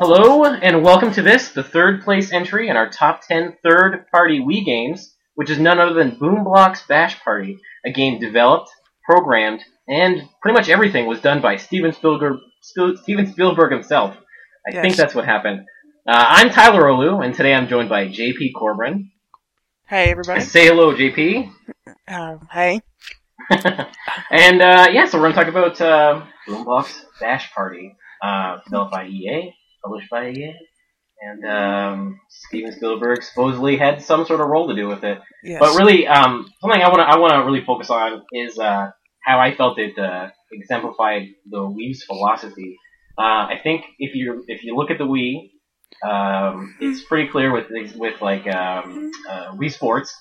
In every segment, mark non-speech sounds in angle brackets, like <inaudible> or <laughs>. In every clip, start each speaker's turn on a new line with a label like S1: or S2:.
S1: Hello, and welcome to this, the third place entry in our top 10 third party Wii games, which is none other than Boom Blox Bash Party, a game developed, programmed, and pretty much everything was done by Steven Spielberg, Steven Spielberg himself. I
S2: Yes.
S1: think that's what happened. Uh, I'm Tyler Ohlew, and today I'm joined by JP Corbran.
S2: Hey, everybody.
S1: Say hello, JP.
S2: Uh, hey. <laughs>
S1: and uh, yeah, so we're going to talk about uh, Boom Blox Bash Party, uh, developed by EA, published by a EA, and um, Steven Spielberg supposedly had some sort of role to do with it.
S2: Yes.
S1: But really, um, something I want to I want to really focus on is uh, how I felt it uh, exemplified the Wii's philosophy. Uh, I think if you if you look at the Wii, um, it's pretty clear with with like um, uh, Wii Sports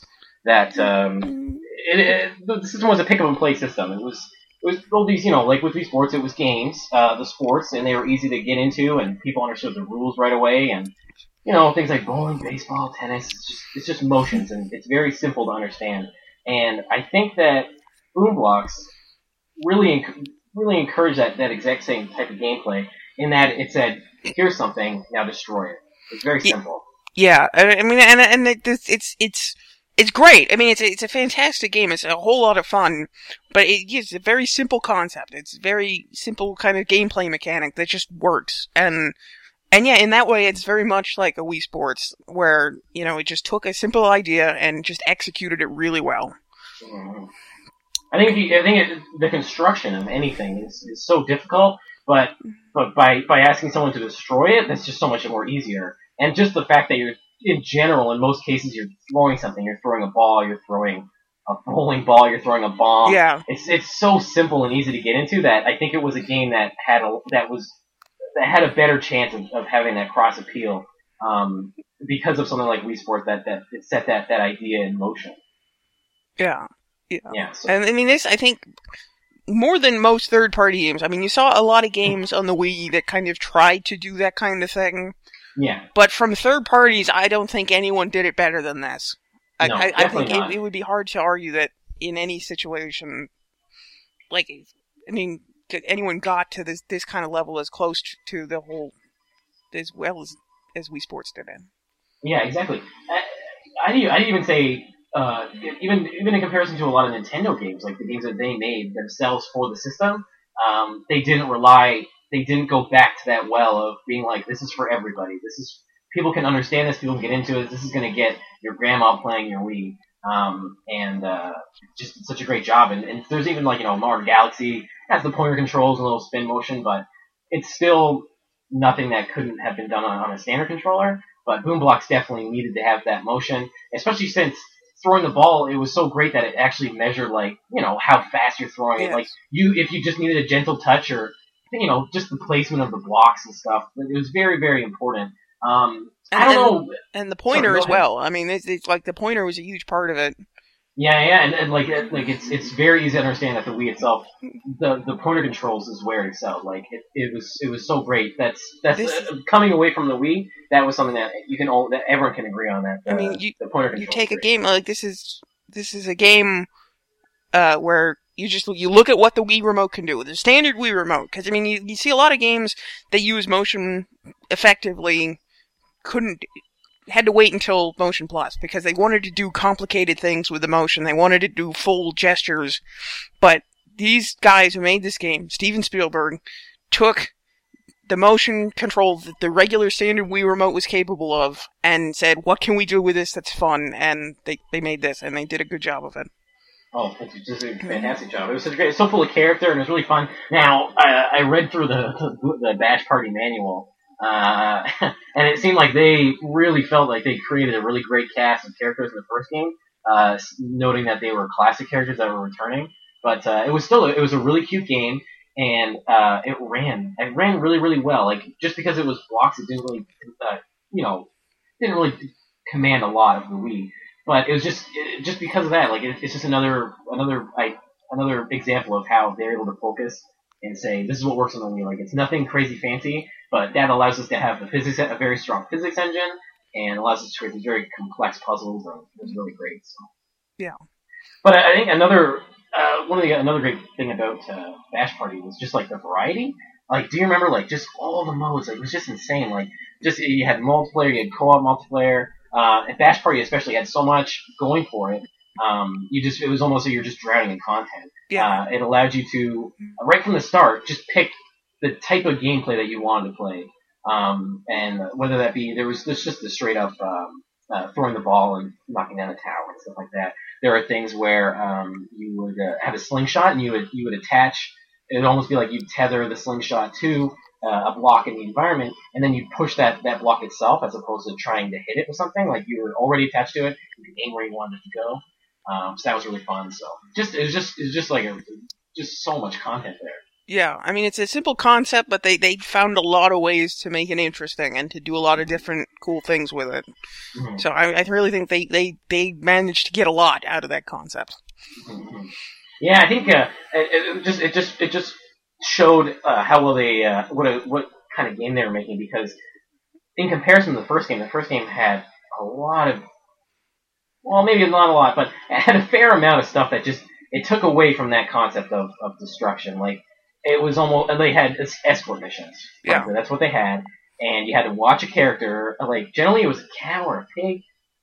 S1: that um, it, it, the system was a pick up and play system. It was it was all these you know like with Wii Sports, it was games, uh, the sports, and they were easy to get into, and people understood the rules right away, and you know things like bowling, baseball, tennis. It's just it's just motions, and it's very simple to understand. And I think that Boom Blox really enc- really encouraged that that exact same type of gameplay in that it said, "Here's something, now destroy it." It's very simple.
S2: yeah, I mean, and and it, it's it's it's it's great. I mean, it's a, it's a fantastic game. It's a whole lot of fun, but it, it's a very simple concept. It's very simple kind of gameplay mechanic that just works. And and yeah, in that way, it's very much like a Wii Sports, where you know it just took a simple idea and just executed it really well.
S1: Mhm. I think you, I think it, the construction of anything is, is so difficult, but but by by asking someone to destroy it, that's just so much more easier. And just the fact that you're in general, in most cases, you're throwing something. You're throwing a ball. You're throwing a bowling ball. You're throwing a bomb.
S2: Yeah,
S1: It's it's so simple and easy to get into that I think it was a game that had a that was that had a better chance of, of having that cross appeal um, because of something like Wii Sports that that it set that that idea in motion.
S2: yeah.
S1: Yeah. So,
S2: And I mean, this, I think, more than most third party games, I mean, you saw a lot of games on the Wii that kind of tried to do that kind of thing.
S1: Yeah.
S2: But from third parties, I don't think anyone did it better than this. I,
S1: No,
S2: I, I think it, it would be hard to argue that in any situation, like, I mean, anyone got to this, this kind of level as close to the whole, as well as, as Wii Sports did it.
S1: Yeah, exactly. I, I'd, e- I'd even say, uh, even even in comparison to a lot of Nintendo games, like the games that they made themselves for the system, um, they didn't rely, they didn't go back to that well of being like, this is for everybody. This is people can understand this, people can get into it. This is going to get your grandma playing your Wii, um, and uh, just such a great job. And, and there's even like you know Mario Galaxy has the pointer controls and a little spin motion, but it's still nothing that couldn't have been done on, on a standard controller but Boom Blox definitely needed to have that motion, especially since throwing the ball, it was so great that it actually measured like you know how fast you're throwing it. Like you, if you just needed a gentle touch or you know just the placement of the blocks and stuff, it was very very important. Um, I
S2: And-
S1: don't know.
S2: And the pointer
S1: go
S2: as well. I mean, it's, it's like the pointer was a huge part of it.
S1: Yeah, yeah, and, and like it, like it's it's very easy to understand that the Wii itself, the the pointer controls is where it excelled. Like it, it was it was so great. That's that's
S2: This-
S1: uh, coming away from the Wii. That was something that you can all that everyone can agree on. That
S2: I mean, you-
S1: the pointer
S2: you take a game like this is this is a game uh, where you just you look at what the Wii remote can do, the standard Wii remote. Because I mean, you, you see a lot of games that use motion effectively couldn't had to wait until Motion Plus because they wanted to do complicated things with the motion. They wanted to do full gestures, but these guys who made this game, Steven Spielberg, took the motion control that the regular standard Wii remote was capable of and said, what can we do with this that's fun? And they, they made this and they did a good job of it.
S1: Oh, it's just a fantastic job. It was such a great, it's so full of character and it was really fun. Now, I, I read through the <laughs> the Bash Party manual, uh, <laughs> and it seemed like they really felt like they created a really great cast of characters in the first game, uh, noting that they were classic characters that were returning. But uh, it was still it was a really cute game, and uh, it ran it ran really really well. Like just because it was blocks, it didn't really uh, you know didn't really command a lot of the Wii but it was just it, just because of that. Like it, it's just another another like another example of how they're able to focus and say this is what works on the Wii. Like it's nothing crazy fancy, but that allows us to have the physics a very strong physics engine and allows us to create these very complex puzzles. And it was really great. So.
S2: Yeah.
S1: But I I think another uh, one of the another great thing about uh, Bash Party was just like the variety. Like, do you remember like just all the modes? Like, it was just insane. Like, just you had multiplayer, you had co-op multiplayer. Uh, and Bash Party especially had so much going for it. Um, you just it was almost like you're just drowning in content.
S2: Yeah.
S1: Uh, it allowed you to right from the start just pick the type of gameplay that you wanted to play. Um, and whether that be there was there's just the straight up um, uh, throwing the ball and knocking down a tower and stuff like that. There are things where um, you would uh, have a slingshot and you would you would attach. It would almost be like you'd tether the slingshot to uh, a block in the environment, and then you'd push that that block itself as opposed to trying to hit it with something. Like you were already attached to it, you could aim where you wanted it to go. Um, so that was really fun. So just it was just it was just like a, just so much content there.
S2: Yeah, I mean it's a simple concept, but they they found a lot of ways to make it interesting and to do a lot of different cool things with it.
S1: Mhm.
S2: So I, I really think they, they they managed to get a lot out of that concept.
S1: Mhm. Yeah, I think uh, it, it just it just it just showed uh, how well they uh, what a, what kind of game they were making because in comparison to the first game, the first game had a lot of well, maybe not a lot, but it <laughs> had a fair amount of stuff that just it took away from that concept of, of destruction. Like it was almost they had escort missions.
S2: Yeah.
S1: that's what they had, and you had to watch a character. Like generally, it was a cow or a pig.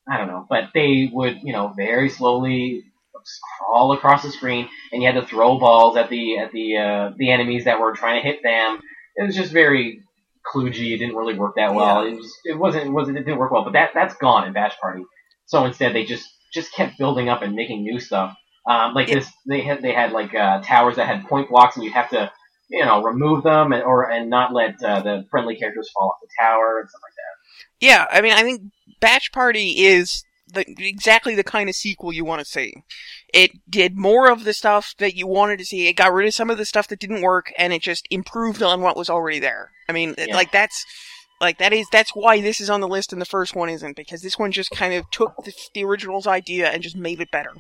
S1: I don't know, but they would you know very slowly crawl across the screen, and you had to throw balls at the at the uh, the enemies that were trying to hit them. It was just very kludgy. It didn't really work that well. It was it wasn't it wasn't it didn't work well. But that that's gone in Bash Party. So instead, they just just kept building up and making new stuff. Um, like
S2: Yeah.
S1: this, they had they had like uh, towers that had point blocks, and you have to you know remove them and or and not let uh, the friendly characters fall off the tower and stuff like that.
S2: Yeah, I mean I think Bash Party is the exactly the kind of sequel you want to see. It did more of the stuff that you wanted to see. It got rid of some of the stuff that didn't work, and it just improved on what was already there. I mean,
S1: Yeah.
S2: like that's like that is that's why this is on the list and the first one isn't because this one just kind of took the, the original's idea and just made it better.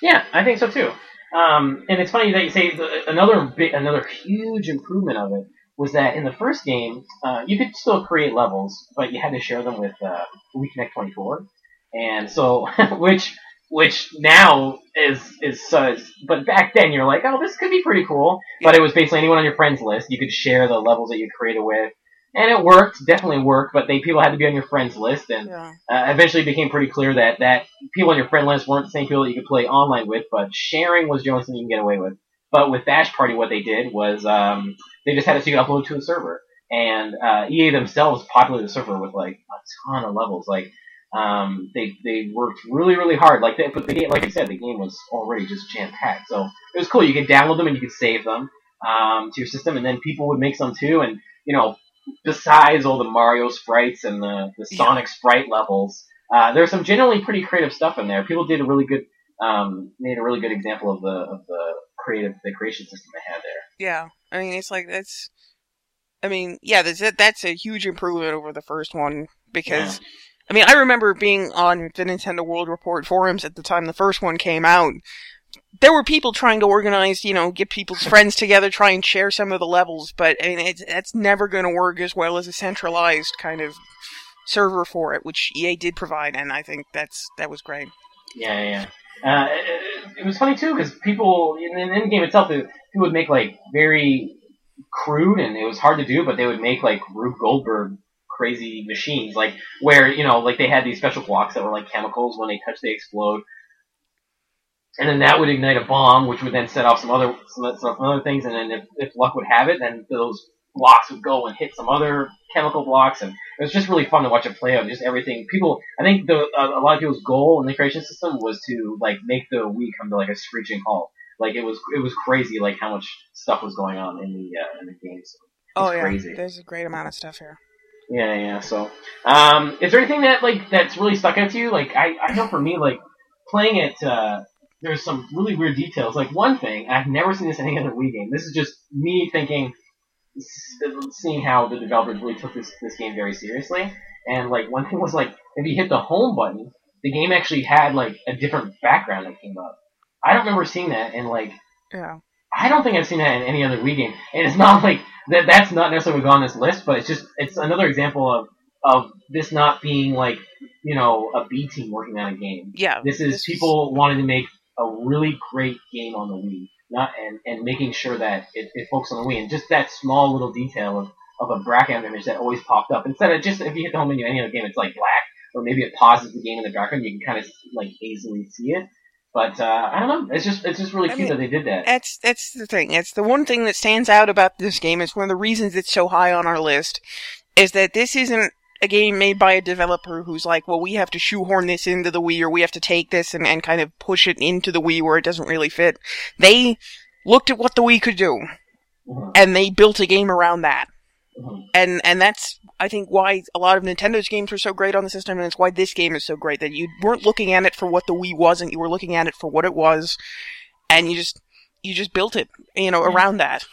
S1: Yeah, I think so too. Um, and it's funny that you say the, another another huge improvement of it was that in the first game, uh, you could still create levels, but you had to share them with uh, WiiConnect24, and so <laughs> which which now is is uh, but back then you're like, oh, this could be pretty cool. But it was basically anyone on your friends list. You could share the levels that you created with, and it worked, definitely worked. But they people had to be on your friends list, and
S2: Yeah.
S1: uh, eventually it became pretty clear that, that people on your friend list weren't the same people that you could play online with, but sharing was the only thing you can get away with. But with Bash Party, what they did was um, they just had it so you could upload to a server, and uh, EA themselves populated the server with like a ton of levels. Like um, they they worked really really hard. Like they, but the game, like I said, the game was already just jam packed. So it was cool. You could download them and you could save them um, to your system, and then people would make some too. And you know, besides all the Mario sprites and the, the
S2: Yeah.
S1: Sonic sprite levels, uh, there's some generally pretty creative stuff in there. People did a really good, um, made a really good example of the of the creative the creation system they had there.
S2: Yeah, I mean it's like that's. I mean, yeah, that's that's a huge improvement over the first one because, I mean, I remember being on the Nintendo World Report forums at the time the first one came out. There were people trying to organize, you know, get people's friends together, try and share some of the levels, but I mean, it's, that's never going to work as well as a centralized kind of server for it, which EA did provide, and I think that's that was great.
S1: Yeah, yeah. Uh, it, it was funny too because people in the in game itself, people would make like very crude and it was hard to do, but they would make like Rube Goldberg crazy machines, like where you know, like they had these special blocks that were like chemicals. When they touch, they explode, and then that would ignite a bomb, which would then set off some other some, some other things. And then if, if luck would have it, then those blocks would go and hit some other chemical blocks, and it was just really fun to watch it play out. Just everything. People, I think the a, a lot of people's goal in the creation system was to like make the Wii come to like a screeching halt. Like it was, it was crazy, like how much stuff was going on in the uh, in the game. So
S2: Oh yeah,
S1: crazy.
S2: there's a great amount of stuff here.
S1: Yeah, yeah. So, um, is there anything that like that's really stuck out to you? Like, I, I know for me, like playing it, uh, there's some really weird details. Like one thing, I've never seen this in any other Wii game. This is just me thinking, seeing how the developers really took this this game very seriously. And like one thing was like, if you hit the home button, the game actually had like a different background that came up. I don't remember seeing that in like
S2: Yeah.
S1: I don't think I've seen that in any other Wii game, and it's <laughs> not like that. That's not necessarily on this list, but it's just it's another example of of this not being like you know a B team working on a game.
S2: Yeah.
S1: This is
S2: this-
S1: people wanting to make a really great game on the Wii not and, and making sure that it, it focuses on the Wii, and just that small little detail of, of a background image that always popped up instead of just if you hit the home menu any other game, it's like black, or maybe it pauses the game in the background, you can kind of like easily see it. But uh, I don't know. It's just it's just really
S2: I
S1: cute
S2: mean,
S1: that they did that.
S2: That's that's the thing. It's the one thing that stands out about this game. It's one of the reasons it's so high on our list. Is that this isn't a game made by a developer who's like, well, we have to shoehorn this into the Wii, or we have to take this and, and kind of push it into the Wii where it doesn't really fit. They looked at what the Wii could do,
S1: Mhm,
S2: and they built a game around that.
S1: Mhm.
S2: And and that's I think why a lot of Nintendo's games were so great on the system, and it's why this game is so great. That you weren't looking at it for what the Wii wasn't, you were looking at it for what it was, and you just you just built it, you know,
S1: Yeah.
S2: around that.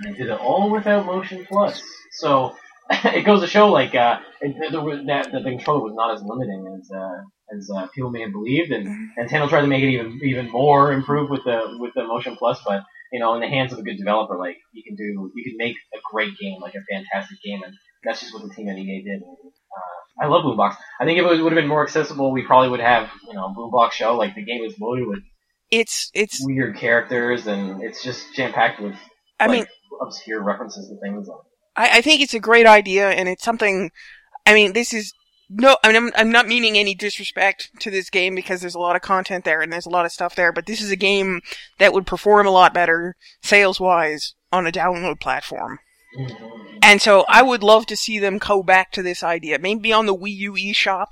S1: And they did it all without Motion Plus. So <laughs> it goes to show, like, uh, it, there was, that, that the controller was not as limiting as uh, as uh, people may have believed, and
S2: Mm-hmm.
S1: Nintendo tried to make it even even more improved with the with the Motion Plus. But you know, in the hands of a good developer, like you can do, you can make a great game, like a fantastic game, and that's just what the team at EA did. And, uh, I love Boom Blox. I think if it would have been more accessible, we probably would have, you know, a Boom Blox show. Like the game is loaded with
S2: It's it's
S1: weird characters, and it's just jam packed with
S2: I
S1: like,
S2: mean
S1: obscure references to things.
S2: I, I think it's a great idea, and it's something. I mean, this is no. I mean, I'm, I'm not meaning any disrespect to this game because there's a lot of content there and there's a lot of stuff there. But this is a game that would perform a lot better sales wise on a download platform. And so I would love to see them go back to this idea. Maybe on the Wii U eShop.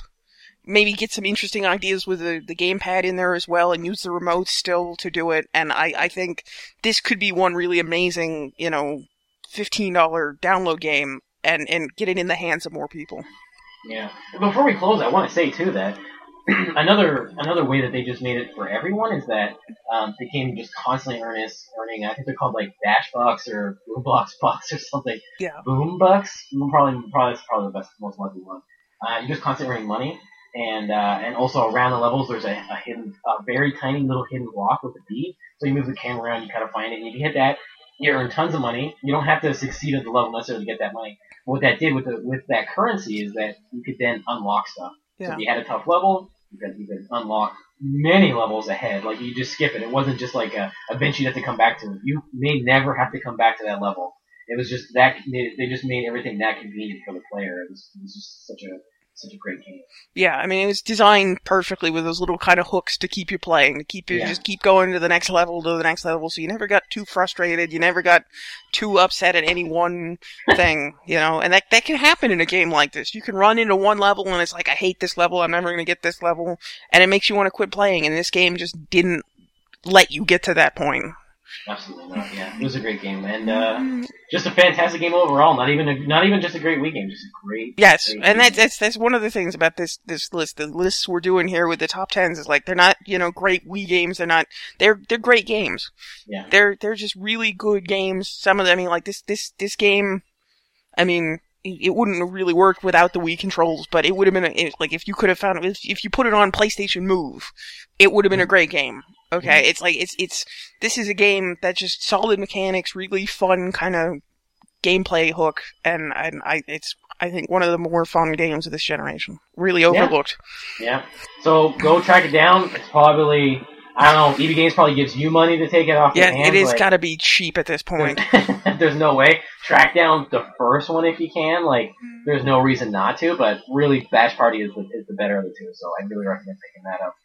S2: Maybe get some interesting ideas with the, the gamepad in there as well and use the remote still to do it. And I, I think this could be one really amazing, you know, $15 download game and, and get it in the hands of more people.
S1: Yeah. Before we close, I want to say too that <clears throat> another another way that they just made it for everyone is that um, the game just constantly earnest earning. I think they're called like Dash Bucks or Boom Blox <laughs> Bucks or something.
S2: Yeah.
S1: Boom Bucks. Probably probably that's probably the best most lucky one. Uh, you're just constantly earning money. And uh, and also around the levels, there's a, a hidden, a very tiny little hidden block with a bead. So you move the camera around, you kind of find it, and if you hit that, you earn tons of money. You don't have to succeed at the level necessarily to get that money. What that did with the with that currency is that you could then unlock stuff. So if you had a tough level, you could, you could unlock many levels ahead. Like you just skip it. It wasn't just like a a bench you have to come back to. You may never have to come back to that level. It was just that they, they just made everything that convenient for the player. It was, it was just such a such a great game.
S2: Yeah, I mean, it was designed perfectly with those little kind of hooks to keep you playing, to keep you
S1: Yeah.
S2: just keep going to the next level, to the next level. So you never got too frustrated. You never got too upset at any one thing, <laughs> you know. And that that can happen in a game like this. You can run into one level and it's like, I hate this level. I'm never going to get this level, and it makes you want to quit playing. And this game just didn't let you get to that point.
S1: Absolutely not. Yeah, it was a great game and uh, just a fantastic game overall. Not even a, not even just a great Wii game, just a great.
S2: Yes,
S1: great
S2: and that's, that's that's one of the things about this this list. The lists we're doing here with the top tens is like they're not you know great Wii games. They're not they're they're great games.
S1: Yeah.
S2: They're they're just really good games. Some of them, I mean, like this this this game. I mean, it it wouldn't have really worked without the Wii controls, but it would have been a, it, like if you could have found if if you put it on PlayStation Move, it would have been a great game. Okay, mm-hmm. it's like it's it's this is a game that just solid mechanics, really fun kind of gameplay hook, and and I it's I think one of the more fun games of this generation. Really overlooked.
S1: Yeah. So go track it down. It's probably I don't know. EB Games probably gives you money to take it off.
S2: Yeah, it
S1: like-
S2: got to be cheap at this point. <laughs>
S1: there's no way. Track down the first one if you can. Like, there's no reason not to. But really, Bash Party is the, is the better of the two. So I really recommend picking that up.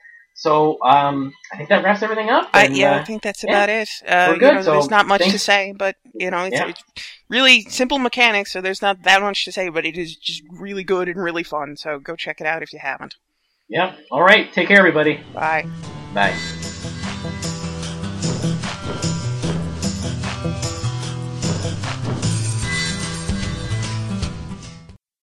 S1: So um, I think that wraps everything up.
S2: I,
S1: and,
S2: yeah, I
S1: uh,
S2: think that's
S1: yeah.
S2: about it. Uh,
S1: We're
S2: you
S1: good,
S2: know,
S1: so
S2: there's not much to say, but you know, it's,
S1: Yeah.
S2: it's really simple mechanics, so there's not that much to say. But it is just really good and really fun. So go check it out if you haven't.
S1: yeah. All right. Take care, everybody.
S2: Bye.
S1: Bye.